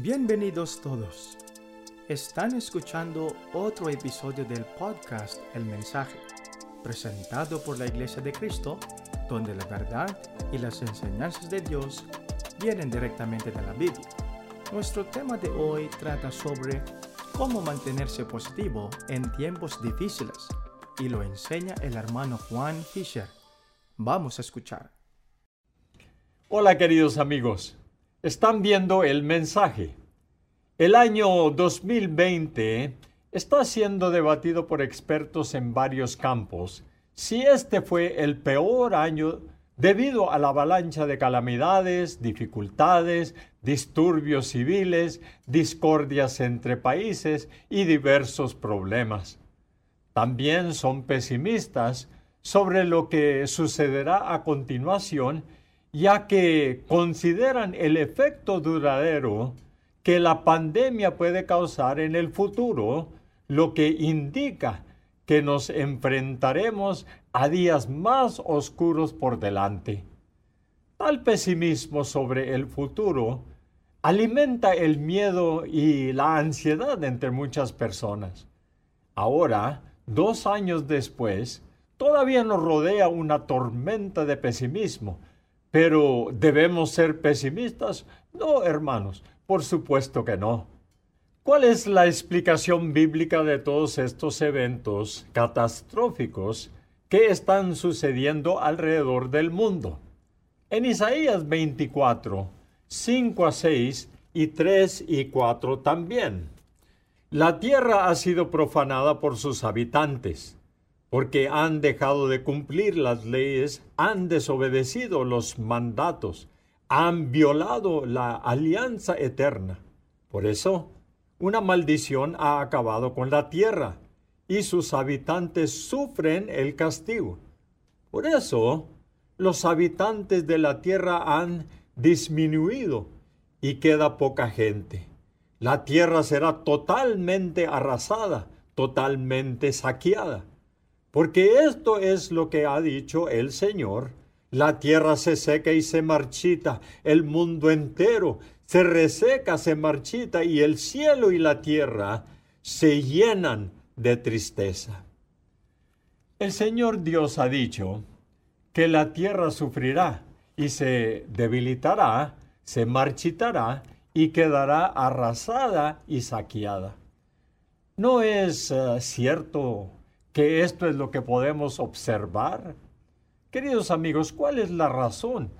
Bienvenidos todos. Están escuchando otro episodio del podcast El Mensaje, presentado por la Iglesia de Cristo, donde la verdad y las enseñanzas de Dios vienen directamente de la Biblia. Nuestro tema de hoy trata sobre cómo mantenerse positivo en tiempos difíciles y lo enseña el hermano Juan Fisher. Vamos a escuchar. Hola queridos amigos. Están viendo el mensaje. El año 2020 está siendo debatido por expertos en varios campos si este fue el peor año debido a la avalancha de calamidades, dificultades, disturbios civiles, discordias entre países y diversos problemas. También son pesimistas sobre lo que sucederá a continuación ya que consideran el efecto duradero que la pandemia puede causar en el futuro, lo que indica que nos enfrentaremos a días más oscuros por delante. Tal pesimismo sobre el futuro alimenta el miedo y la ansiedad entre muchas personas. Ahora, dos años después, todavía nos rodea una tormenta de pesimismo, pero ¿debemos ser pesimistas? No, hermanos, por supuesto que no. ¿Cuál es la explicación bíblica de todos estos eventos catastróficos que están sucediendo alrededor del mundo? En Isaías 24, 5 a 6 y 3 y 4 también. La tierra ha sido profanada por sus habitantes porque han dejado de cumplir las leyes, han desobedecido los mandatos, han violado la alianza eterna. Por eso, una maldición ha acabado con la tierra y sus habitantes sufren el castigo. Por eso, los habitantes de la tierra han disminuido y queda poca gente. La tierra será totalmente arrasada, totalmente saqueada. Porque esto es lo que ha dicho el Señor. La tierra se seca y se marchita, el mundo entero se reseca, se marchita y el cielo y la tierra se llenan de tristeza. El Señor Dios ha dicho que la tierra sufrirá y se debilitará, se marchitará y quedará arrasada y saqueada. ¿No es uh, cierto que esto es lo que podemos observar? Queridos amigos, ¿cuál es la razón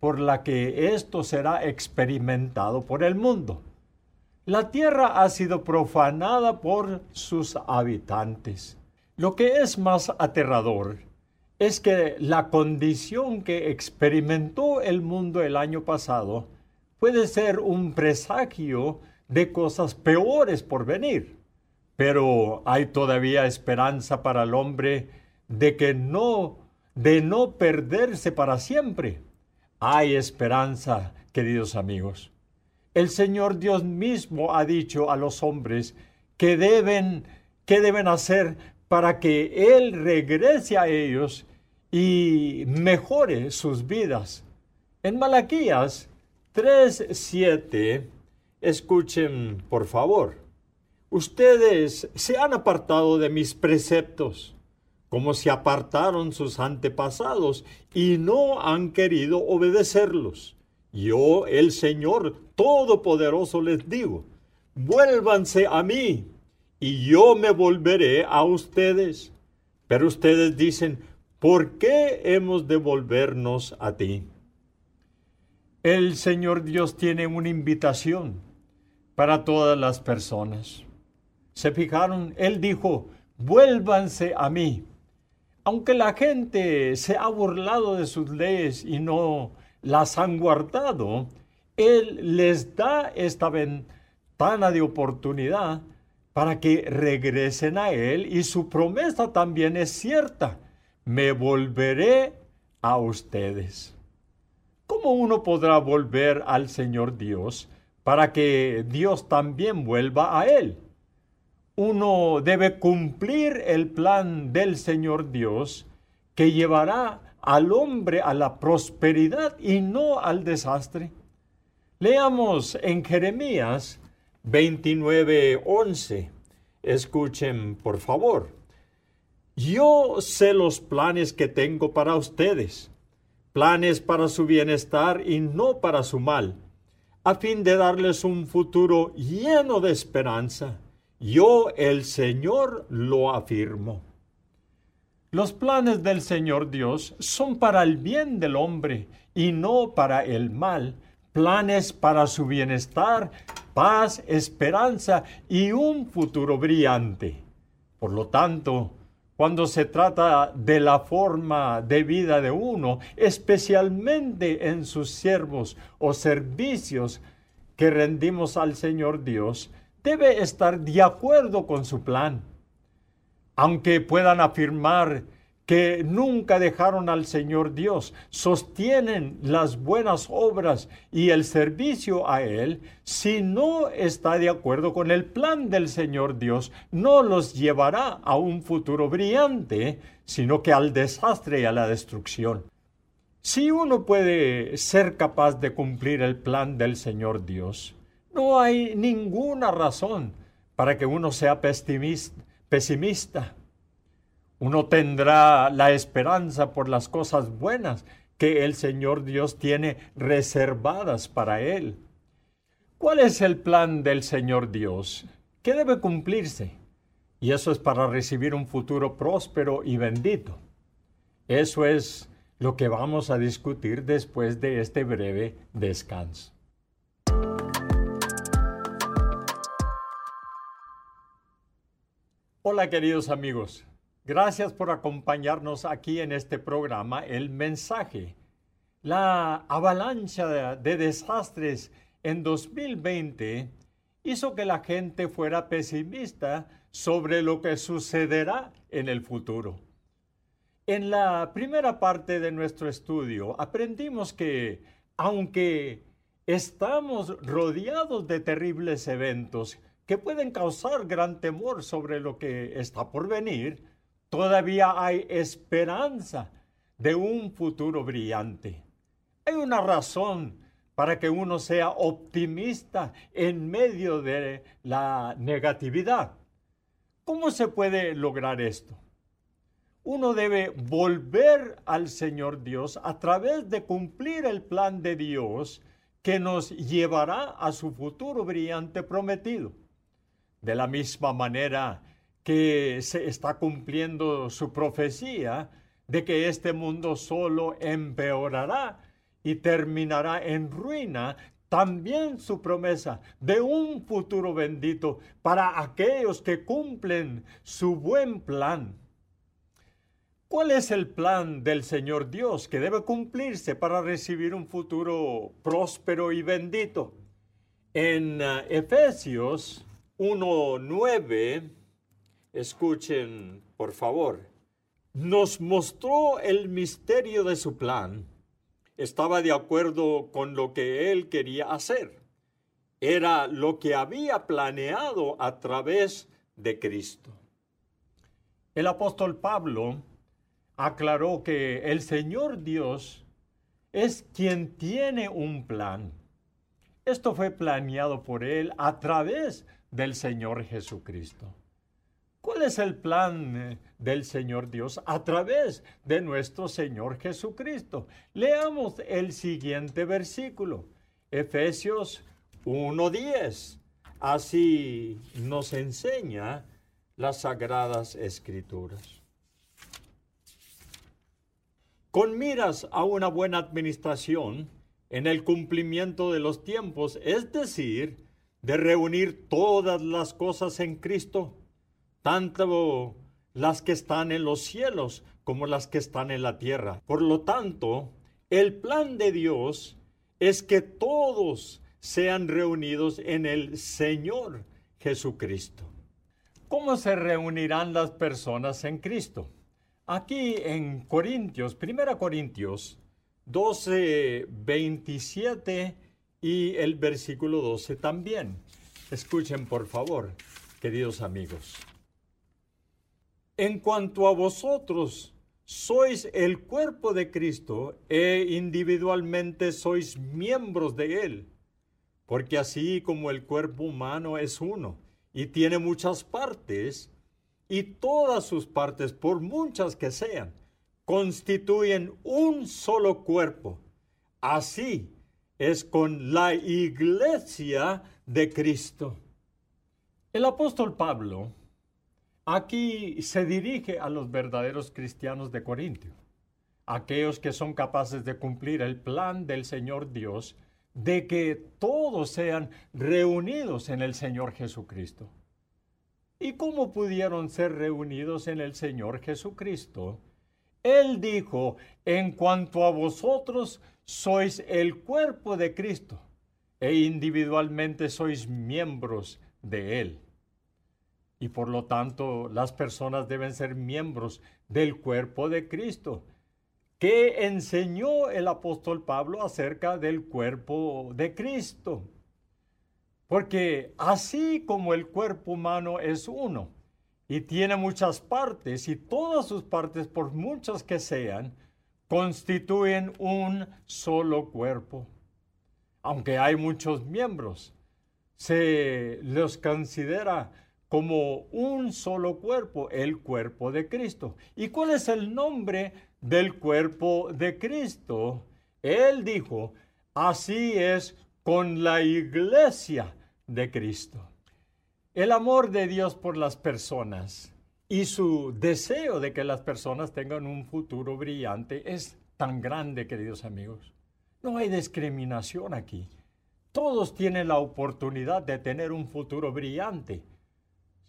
por la que esto será experimentado por el mundo? La tierra ha sido profanada por sus habitantes. Lo que es más aterrador es que la condición que experimentó el mundo el año pasado puede ser un presagio de cosas peores por venir. Pero hay todavía esperanza para el hombre de que no, de no perderse para siempre. Hay esperanza, queridos amigos. El Señor Dios mismo ha dicho a los hombres que deben, que deben hacer para que Él regrese a ellos y mejore sus vidas. En Malaquías 3:7, escuchen por favor. Ustedes se han apartado de mis preceptos, como se apartaron sus antepasados, y no han querido obedecerlos. Yo, el Señor Todopoderoso, les digo, vuélvanse a mí, y yo me volveré a ustedes. Pero ustedes dicen, ¿por qué hemos de volvernos a ti? El Señor Dios tiene una invitación para todas las personas. ¿Se fijaron? Él dijo, vuélvanse a mí. Aunque la gente se ha burlado de sus leyes y no las han guardado, Él les da esta ventana de oportunidad para que regresen a Él y su promesa también es cierta. Me volveré a ustedes. ¿Cómo uno podrá volver al Señor Dios para que Dios también vuelva a Él? Uno debe cumplir el plan del Señor Dios que llevará al hombre a la prosperidad y no al desastre. Leamos en Jeremías 29:11. Escuchen, por favor. Yo sé los planes que tengo para ustedes, planes para su bienestar y no para su mal, a fin de darles un futuro lleno de esperanza. Yo, el Señor, lo afirmo. Los planes del Señor Dios son para el bien del hombre y no para el mal, planes para su bienestar, paz, esperanza y un futuro brillante. Por lo tanto, cuando se trata de la forma de vida de uno, especialmente en sus siervos o servicios que rendimos al Señor Dios, debe estar de acuerdo con su plan aunque puedan afirmar que nunca dejaron al Señor Dios, sostienen las buenas obras y el servicio a Él, si no está de acuerdo con el plan del Señor Dios, no los llevará a un futuro brillante, sino que al desastre y a la destrucción. Si uno puede ser capaz de cumplir el plan del Señor Dios, no hay ninguna razón para que uno sea pesimista. Uno tendrá la esperanza por las cosas buenas que el Señor Dios tiene reservadas para él. ¿Cuál es el plan del Señor Dios? ¿Qué debe cumplirse? Y eso es para recibir un futuro próspero y bendito. Eso es lo que vamos a discutir después de este breve descanso. Hola queridos amigos, gracias por acompañarnos aquí en este programa El Mensaje. La avalancha de desastres en 2020 hizo que la gente fuera pesimista sobre lo que sucederá en el futuro. En la primera parte de nuestro estudio aprendimos que aunque estamos rodeados de terribles eventos que pueden causar gran temor sobre lo que está por venir, todavía hay esperanza de un futuro brillante. Hay una razón para que uno sea optimista en medio de la negatividad. ¿Cómo se puede lograr esto? Uno debe volver al Señor Dios a través de cumplir el plan de Dios que nos llevará a su futuro brillante prometido. De la misma manera que se está cumpliendo su profecía de que este mundo solo empeorará y terminará en ruina, también su promesa de un futuro bendito para aquellos que cumplen su buen plan. ¿Cuál es el plan del Señor Dios que debe cumplirse para recibir un futuro próspero y bendito? En uh, Efesios 1.9, escuchen por favor, nos mostró el misterio de su plan. Estaba de acuerdo con lo que él quería hacer. Era lo que había planeado a través de Cristo. El apóstol Pablo aclaró que el Señor Dios es quien tiene un plan. Esto fue planeado por él a través de del Señor Jesucristo. ¿Cuál es el plan eh, del Señor Dios a través de nuestro Señor Jesucristo? Leamos el siguiente versículo, Efesios 1.10. Así nos enseña las sagradas escrituras. Con miras a una buena administración en el cumplimiento de los tiempos, es decir, de reunir todas las cosas en Cristo, tanto las que están en los cielos como las que están en la tierra. Por lo tanto, el plan de Dios es que todos sean reunidos en el Señor Jesucristo. ¿Cómo se reunirán las personas en Cristo? Aquí en Corintios, 1 Corintios 12, 27 y el versículo 12 también. Escuchen por favor, queridos amigos. En cuanto a vosotros, sois el cuerpo de Cristo e individualmente sois miembros de Él. porque así como el cuerpo humano es uno y tiene muchas partes, y todas sus partes, por muchas que sean, constituyen un solo cuerpo. Así es con la iglesia de Cristo. El apóstol Pablo aquí se dirige a los verdaderos cristianos de Corintio, aquellos que son capaces de cumplir el plan del Señor Dios de que todos sean reunidos en el Señor Jesucristo. ¿Y cómo pudieron ser reunidos en el Señor Jesucristo? Él dijo, en cuanto a vosotros sois el cuerpo de Cristo e individualmente sois miembros de Él. Y por lo tanto las personas deben ser miembros del cuerpo de Cristo. ¿Qué enseñó el apóstol Pablo acerca del cuerpo de Cristo? Porque así como el cuerpo humano es uno y tiene muchas partes y todas sus partes, por muchas que sean, constituyen un solo cuerpo. Aunque hay muchos miembros, se los considera como un solo cuerpo, el cuerpo de Cristo. ¿Y cuál es el nombre del cuerpo de Cristo? Él dijo, así es con la iglesia de Cristo. El amor de Dios por las personas y su deseo de que las personas tengan un futuro brillante es tan grande, queridos amigos. No hay discriminación aquí. Todos tienen la oportunidad de tener un futuro brillante.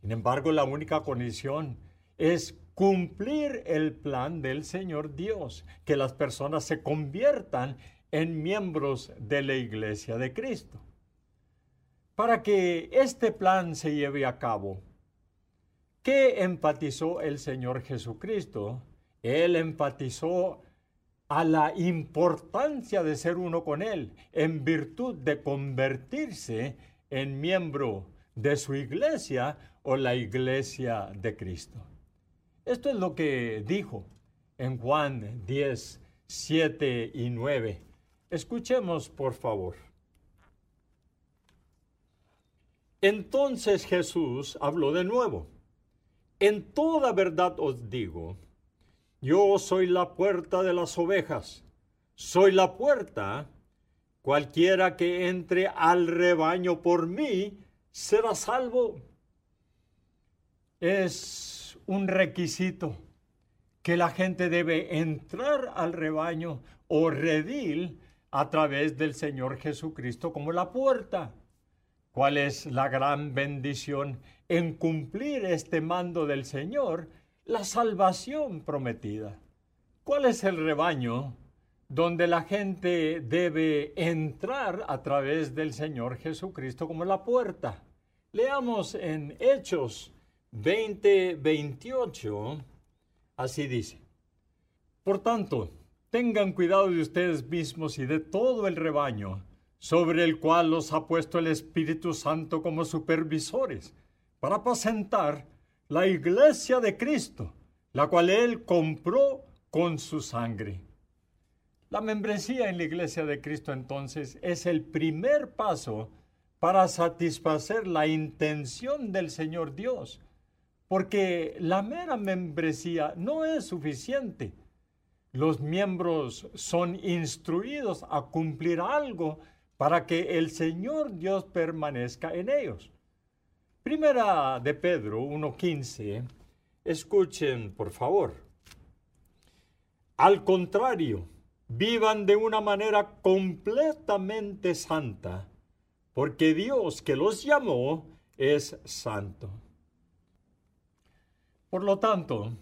Sin embargo, la única condición es cumplir el plan del Señor Dios, que las personas se conviertan en miembros de la iglesia de Cristo. Para que este plan se lleve a cabo, ¿qué empatizó el Señor Jesucristo? Él empatizó a la importancia de ser uno con Él en virtud de convertirse en miembro de su iglesia o la iglesia de Cristo. Esto es lo que dijo en Juan 10, 7 y 9. Escuchemos, por favor. Entonces Jesús habló de nuevo. En toda verdad os digo, yo soy la puerta de las ovejas. Soy la puerta. Cualquiera que entre al rebaño por mí será salvo. Es un requisito que la gente debe entrar al rebaño o redil a través del Señor Jesucristo como la puerta. ¿Cuál es la gran bendición en cumplir este mando del Señor? La salvación prometida. ¿Cuál es el rebaño donde la gente debe entrar a través del Señor Jesucristo como la puerta? Leamos en Hechos 20, 28, así dice. Por tanto, tengan cuidado de ustedes mismos y de todo el rebaño sobre el cual los ha puesto el Espíritu Santo como supervisores, para apacentar la iglesia de Cristo, la cual Él compró con su sangre. La membresía en la iglesia de Cristo entonces es el primer paso para satisfacer la intención del Señor Dios, porque la mera membresía no es suficiente. Los miembros son instruidos a cumplir algo para que el Señor Dios permanezca en ellos. Primera de Pedro 1.15, escuchen por favor. Al contrario, vivan de una manera completamente santa, porque Dios que los llamó es santo. Por lo tanto,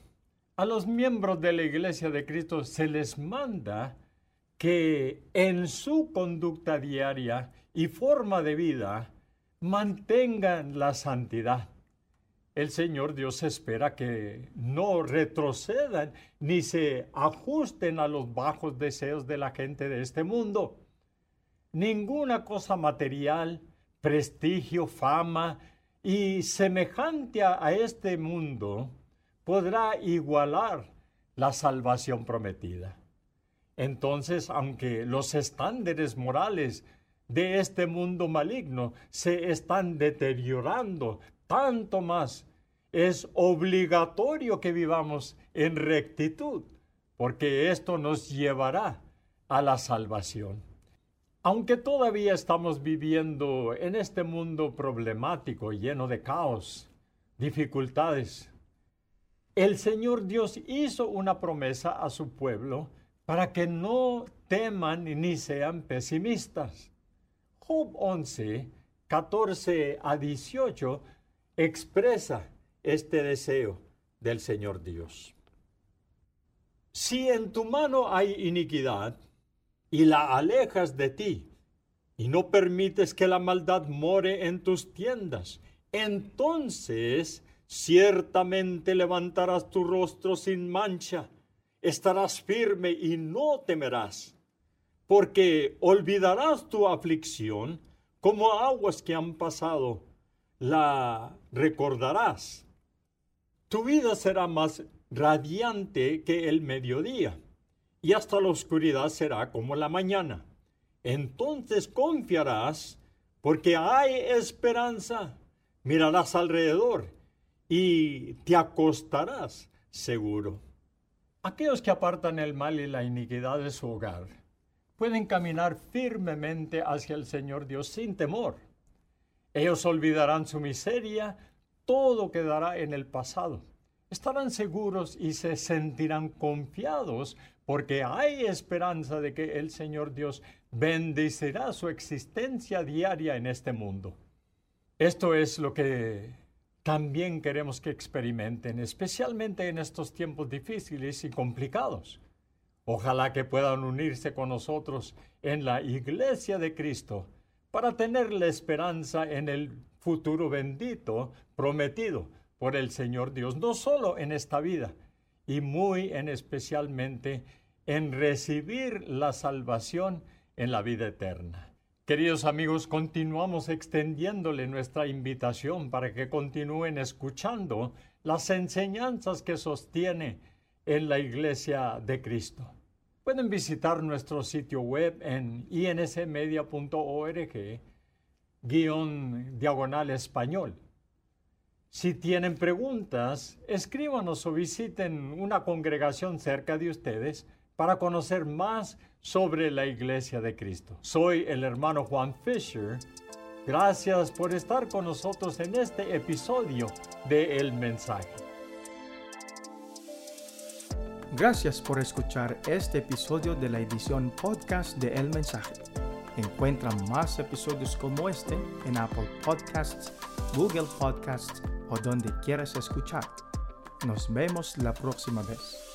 a los miembros de la Iglesia de Cristo se les manda que en su conducta diaria y forma de vida mantengan la santidad. El Señor Dios espera que no retrocedan ni se ajusten a los bajos deseos de la gente de este mundo. Ninguna cosa material, prestigio, fama y semejante a este mundo podrá igualar la salvación prometida. Entonces, aunque los estándares morales de este mundo maligno se están deteriorando tanto más. Es obligatorio que vivamos en rectitud, porque esto nos llevará a la salvación. Aunque todavía estamos viviendo en este mundo problemático, lleno de caos, dificultades, el Señor Dios hizo una promesa a su pueblo para que no teman ni sean pesimistas. Job 11, 14 a 18 expresa este deseo del Señor Dios. Si en tu mano hay iniquidad y la alejas de ti, y no permites que la maldad more en tus tiendas, entonces ciertamente levantarás tu rostro sin mancha, estarás firme y no temerás porque olvidarás tu aflicción como aguas que han pasado, la recordarás. Tu vida será más radiante que el mediodía, y hasta la oscuridad será como la mañana. Entonces confiarás, porque hay esperanza. Mirarás alrededor y te acostarás seguro. Aquellos que apartan el mal y la iniquidad de su hogar, pueden caminar firmemente hacia el Señor Dios sin temor. Ellos olvidarán su miseria, todo quedará en el pasado. Estarán seguros y se sentirán confiados porque hay esperanza de que el Señor Dios bendecirá su existencia diaria en este mundo. Esto es lo que también queremos que experimenten, especialmente en estos tiempos difíciles y complicados. Ojalá que puedan unirse con nosotros en la iglesia de Cristo para tener la esperanza en el futuro bendito prometido por el Señor Dios, no solo en esta vida, y muy en especialmente en recibir la salvación en la vida eterna. Queridos amigos, continuamos extendiéndole nuestra invitación para que continúen escuchando las enseñanzas que sostiene en la iglesia de Cristo. Pueden visitar nuestro sitio web en insmedia.org guion diagonal español. Si tienen preguntas, escríbanos o visiten una congregación cerca de ustedes para conocer más sobre la Iglesia de Cristo. Soy el hermano Juan Fisher. Gracias por estar con nosotros en este episodio de El Mensaje. Gracias por escuchar este episodio de la edición podcast de El Mensaje. Encuentra más episodios como este en Apple Podcasts, Google Podcasts o donde quieras escuchar. Nos vemos la próxima vez.